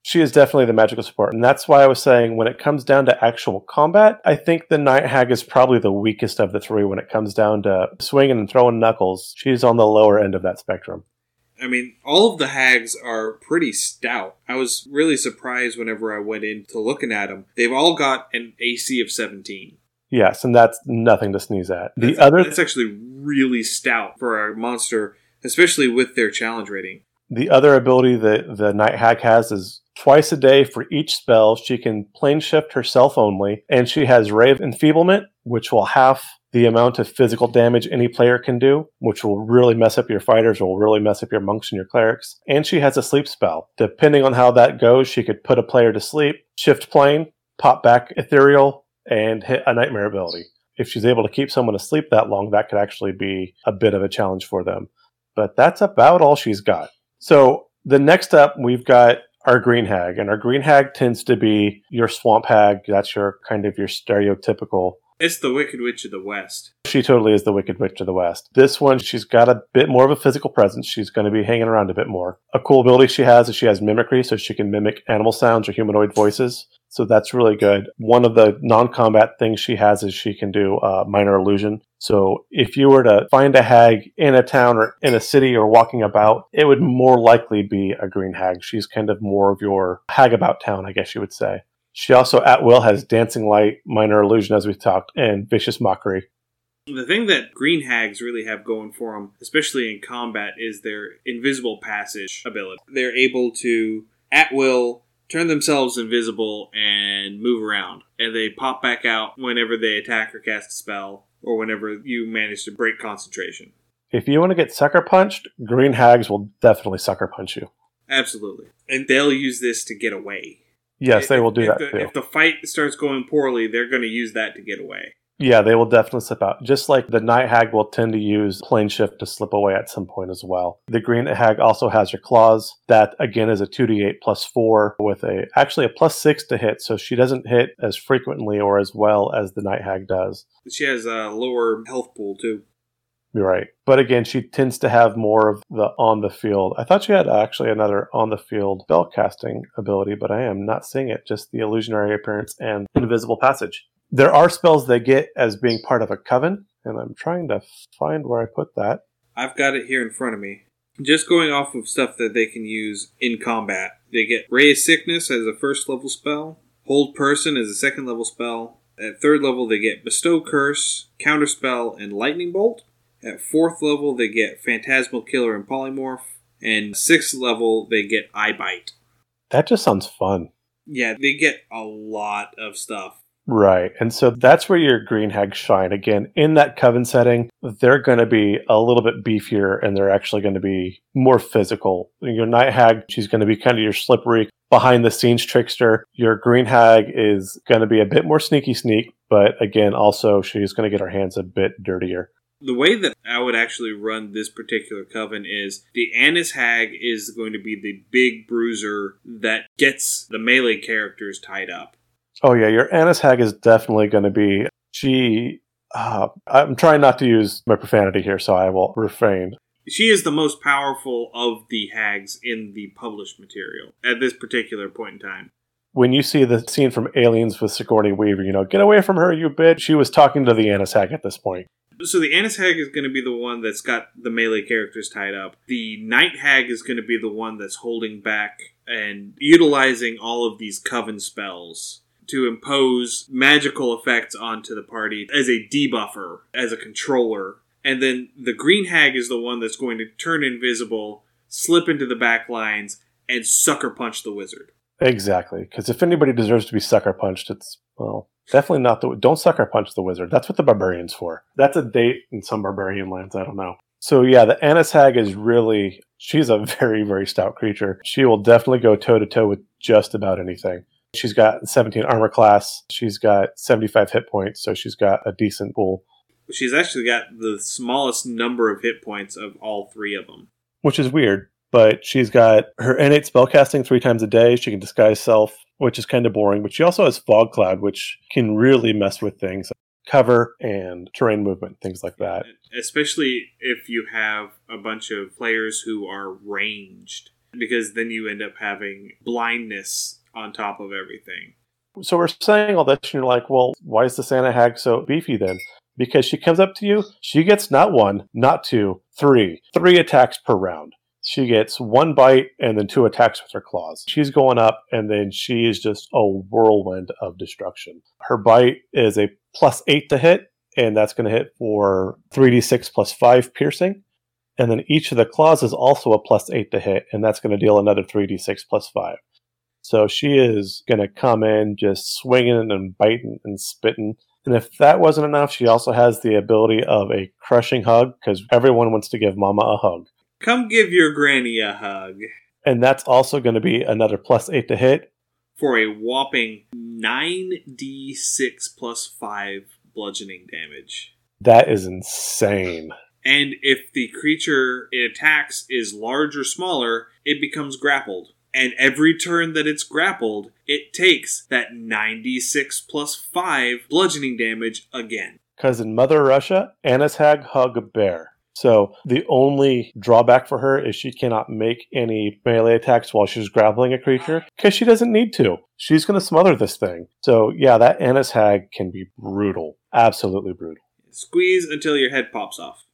She is definitely the magical support. And that's why I was saying when it comes down to actual combat, I think the Night Hag is probably the weakest of the three when it comes down to swinging and throwing knuckles. She's on the lower end of that spectrum. I mean, all of the hags are pretty stout. I was really surprised whenever I went into looking at them. They've all got an AC of 17. Yes, and that's nothing to sneeze at. The That's, other that's actually really stout for a monster, especially with their challenge rating. The other ability that the Night Hag has is twice a day for each spell, she can plane shift herself only, and she has of Enfeeblement, which will half the amount of physical damage any player can do, which will really mess up your fighters, will really mess up your monks and your clerics. And she has a sleep spell. Depending on how that goes, she could put a player to sleep, shift plane, pop back ethereal, and hit a nightmare ability. If she's able to keep someone asleep that long, that could actually be a bit of a challenge for them. But that's about all she's got. So the next up, we've got our green hag, and our green hag tends to be your swamp hag. That's your kind of your stereotypical. It's the Wicked Witch of the West. She totally is the Wicked Witch of the West. This one, she's got a bit more of a physical presence. She's going to be hanging around a bit more. A cool ability she has is she has mimicry, so she can mimic animal sounds or humanoid voices. So that's really good. One of the non combat things she has is she can do uh, minor illusion. So if you were to find a hag in a town or in a city or walking about, it would more likely be a green hag. She's kind of more of your hag about town, I guess you would say. She also at will has dancing light, minor illusion, as we talked, and vicious mockery. The thing that green hags really have going for them, especially in combat, is their invisible passage ability. They're able to, at will, turn themselves invisible and move around. And they pop back out whenever they attack or cast a spell, or whenever you manage to break concentration. If you want to get sucker punched, green hags will definitely sucker punch you. Absolutely. And they'll use this to get away. Yes, they will do if that the, too. If the fight starts going poorly, they're going to use that to get away. Yeah, they will definitely slip out. Just like the Night Hag will tend to use plane shift to slip away at some point as well. The Green Hag also has your claws. That again is a 2d8 plus 4 with a actually a plus 6 to hit, so she doesn't hit as frequently or as well as the Night Hag does. She has a lower health pool too. Right. But again, she tends to have more of the on the field. I thought she had actually another on the field spell casting ability, but I am not seeing it. Just the illusionary appearance and invisible passage. There are spells they get as being part of a coven, and I'm trying to find where I put that. I've got it here in front of me. Just going off of stuff that they can use in combat. They get Ray of Sickness as a first level spell, Hold Person as a second level spell. At third level, they get Bestow Curse, Counterspell, and Lightning Bolt. At fourth level, they get Phantasmal Killer and Polymorph. And sixth level, they get Eye Bite. That just sounds fun. Yeah, they get a lot of stuff. Right. And so that's where your green hags shine. Again, in that coven setting, they're going to be a little bit beefier and they're actually going to be more physical. Your night hag, she's going to be kind of your slippery, behind the scenes trickster. Your green hag is going to be a bit more sneaky sneak, but again, also she's going to get her hands a bit dirtier. The way that I would actually run this particular coven is the Annis Hag is going to be the big bruiser that gets the melee characters tied up. Oh yeah, your Annis Hag is definitely going to be. She. Uh, I'm trying not to use my profanity here, so I will refrain. She is the most powerful of the hags in the published material at this particular point in time. When you see the scene from Aliens with Sigourney Weaver, you know, get away from her, you bitch. She was talking to the Annis Hag at this point. So the Annis Hag is going to be the one that's got the melee characters tied up. The Night Hag is going to be the one that's holding back and utilizing all of these coven spells to impose magical effects onto the party as a debuffer, as a controller. And then the Green Hag is the one that's going to turn invisible, slip into the back lines, and sucker punch the wizard. Exactly, because if anybody deserves to be sucker punched, it's well, definitely not the. Don't sucker punch the wizard. That's what the barbarian's for. That's a date in some barbarian lands. I don't know. So yeah, the Annis Hag is really. She's a very very stout creature. She will definitely go toe to toe with just about anything. She's got 17 armor class. She's got 75 hit points, so she's got a decent pool. She's actually got the smallest number of hit points of all three of them. Which is weird, but she's got her innate spellcasting three times a day. She can disguise self, which is kind of boring, but she also has fog cloud, which can really mess with things cover and terrain movement, things like that. Especially if you have a bunch of players who are ranged, because then you end up having blindness on top of everything. So we're saying all this, and you're like, well, why is the Santa Hag so beefy then? Because she comes up to you, she gets not one, not two, three, three attacks per round. She gets one bite and then two attacks with her claws. She's going up, and then she is just a whirlwind of destruction. Her bite is a plus eight to hit, and that's going to hit for 3d6 plus five piercing. And then each of the claws is also a plus eight to hit, and that's going to deal another 3d6 plus five. So she is going to come in just swinging and biting and spitting. And if that wasn't enough, she also has the ability of a crushing hug because everyone wants to give Mama a hug. Come give your granny a hug. And that's also going to be another plus eight to hit. For a whopping 9d6 plus 5 bludgeoning damage. That is insane. And if the creature it attacks is large or smaller, it becomes grappled and every turn that it's grappled, it takes that 96 plus 5 bludgeoning damage again. Cousin Mother Russia, Annis Hag hug a bear. So the only drawback for her is she cannot make any melee attacks while she's grappling a creature because she doesn't need to. She's going to smother this thing. So yeah, that Annis Hag can be brutal. Absolutely brutal. Squeeze until your head pops off.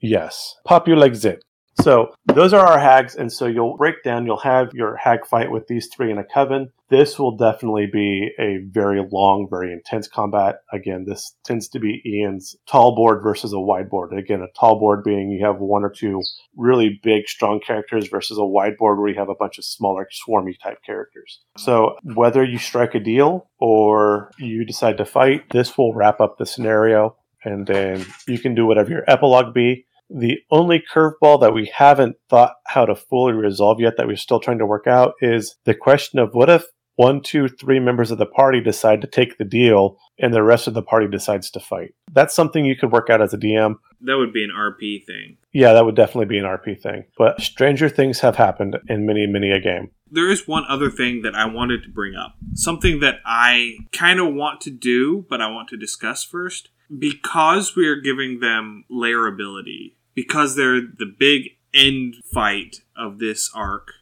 Yes. Pop your legs in. So those are our hags, and so you'll break down. You'll have your hag fight with these three in a coven. This will definitely be a very long, very intense combat. Again, this tends to be Ian's tall board versus a wide board. Again, a tall board being you have one or two really big, strong characters versus a wide board where you have a bunch of smaller, swarmy type characters. So whether you strike a deal or you decide to fight, this will wrap up the scenario, and then you can do whatever your epilogue be the only curveball that we haven't thought how to fully resolve yet that we're still trying to work out is the question of what if one, two, three members of the party decide to take the deal and the rest of the party decides to fight. That's something you could work out as a DM. That would be an RP thing. Yeah, that would definitely be an RP thing. But stranger things have happened in many, many a game. There is one other thing that I wanted to bring up. Something that I kind of want to do, but I want to discuss first. Because we are giving them lair ability, because they're the big end fight of this arc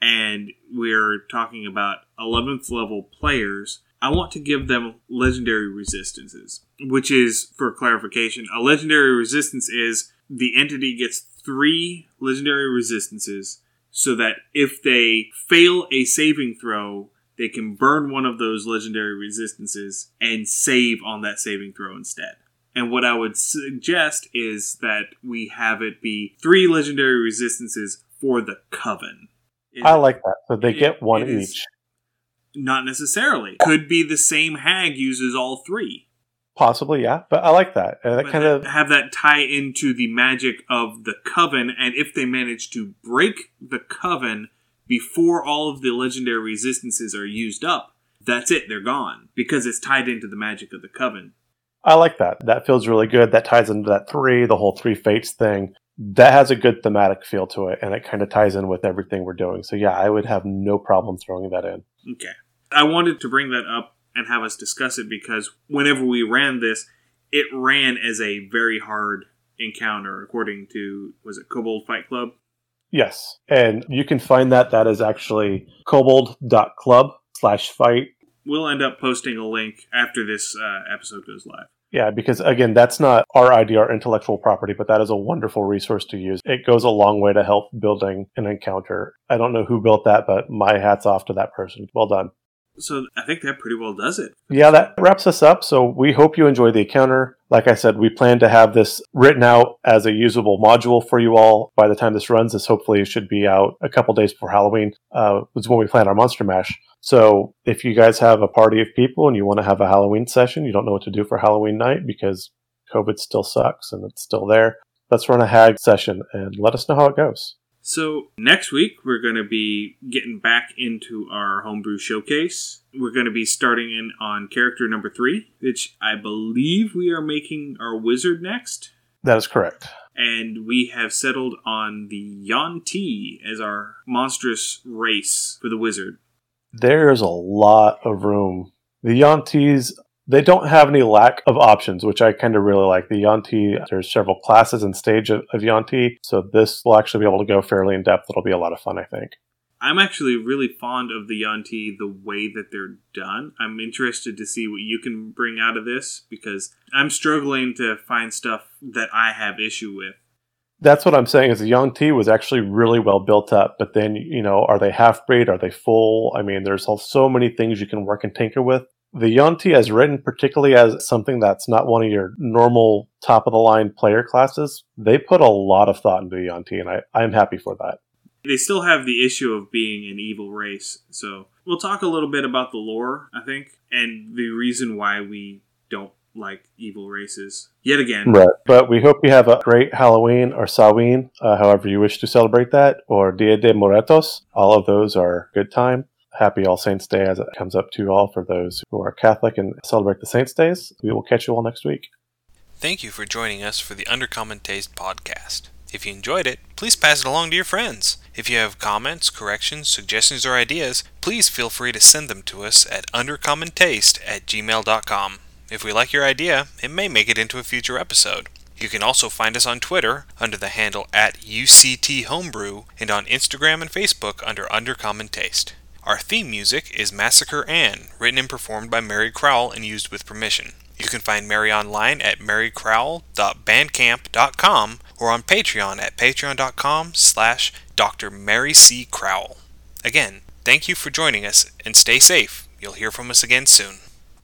and we're talking about 11th level players, I want to give them legendary resistances, which is, for clarification, a legendary resistance is the entity gets three legendary resistances so that if they fail a saving throw, they can burn one of those legendary resistances and save on that saving throw instead. And what I would suggest is that we have it be three legendary resistances for the coven. It, I like that. So they it, get one each. Not necessarily. Could be the same hag uses all three. Possibly, yeah. But I like that. Uh, that kind of have that tie into the magic of the coven, and if they manage to break the coven before all of the legendary resistances are used up, that's it. They're gone because it's tied into the magic of the coven. I like that. That feels really good. That ties into that three, the whole three fates thing. That has a good thematic feel to it, and it kind of ties in with everything we're doing. So yeah, I would have no problem throwing that in. Okay. I wanted to bring that up and have us discuss it because whenever we ran this, it ran as a very hard encounter, according to was it Kobold Fight Club? Yes, and you can find that. That is actually kobold.club slash fight. We'll end up posting a link after this uh, episode goes live. Yeah, because again, that's not our idea, our intellectual property, but that is a wonderful resource to use. It goes a long way to help building an encounter. I don't know who built that, but my hat's off to that person. Well done. So I think that pretty well does it. Yeah, that wraps us up. So we hope you enjoy the encounter. Like I said, we plan to have this written out as a usable module for you all by the time this runs. This hopefully should be out a couple days before Halloween, uh, is when we plan our Monster Mash. So if you guys have a party of people and you want to have a Halloween session, you don't know what to do for Halloween night because COVID still sucks and it's still there, let's run a hag session and let us know how it goes. So next week we're going to be getting back into our homebrew showcase. We're going to be starting in on character number three, which I believe we are making our wizard next. That is correct. And we have settled on the Yuan-ti as our monstrous race for the wizard. There's a lot of room. The Yuan-tis they don't have any lack of options, which I kind of really like. The Yuan-ti, there's several classes and stage of, of Yuan-ti, so this will actually be able to go fairly in depth. It'll be a lot of fun, I think. I'm actually really fond of the Yuan-ti, the way that they're done. I'm interested to see what you can bring out of this because I'm struggling to find stuff that I have issue with. That's what I'm saying is the Yuan-ti was actually really well built up, but then, you know, are they half breed? Are they full? I mean, there's so many things you can work and tinker with the Yuan-ti as written, particularly as something that's not one of your normal top of the line player classes, they put a lot of thought into the Yuan-ti, and I, I'm happy for that. They still have the issue of being an evil race, so we'll talk a little bit about the lore, I think, and the reason why we don't like evil races yet again. Right. But we hope you have a great Halloween or Samhain, uh, however you wish to celebrate that, or Dia de Muertos. All of those are good time happy All Saints Day as it comes up to all for those who are Catholic and celebrate the Saints' Days. We will catch you all next week. Thank you for joining us for the Undercommon Taste podcast. If you enjoyed it, please pass it along to your friends. If you have comments, corrections, suggestions, or ideas, please feel free to send them to us at undercommontaste at gmail.com. If we like your idea, it may make it into a future episode. You can also find us on Twitter under the handle at UCT and on Instagram and Facebook under Undercommon Taste. Our theme music is Massacre Anne, written and performed by Mary Crowell and used with permission. You can find Mary online at marycrowell.bandcamp.com or on Patreon at patreon.com slash Dr. Mary C. Crowell. Again, thank you for joining us and stay safe. You'll hear from us again soon.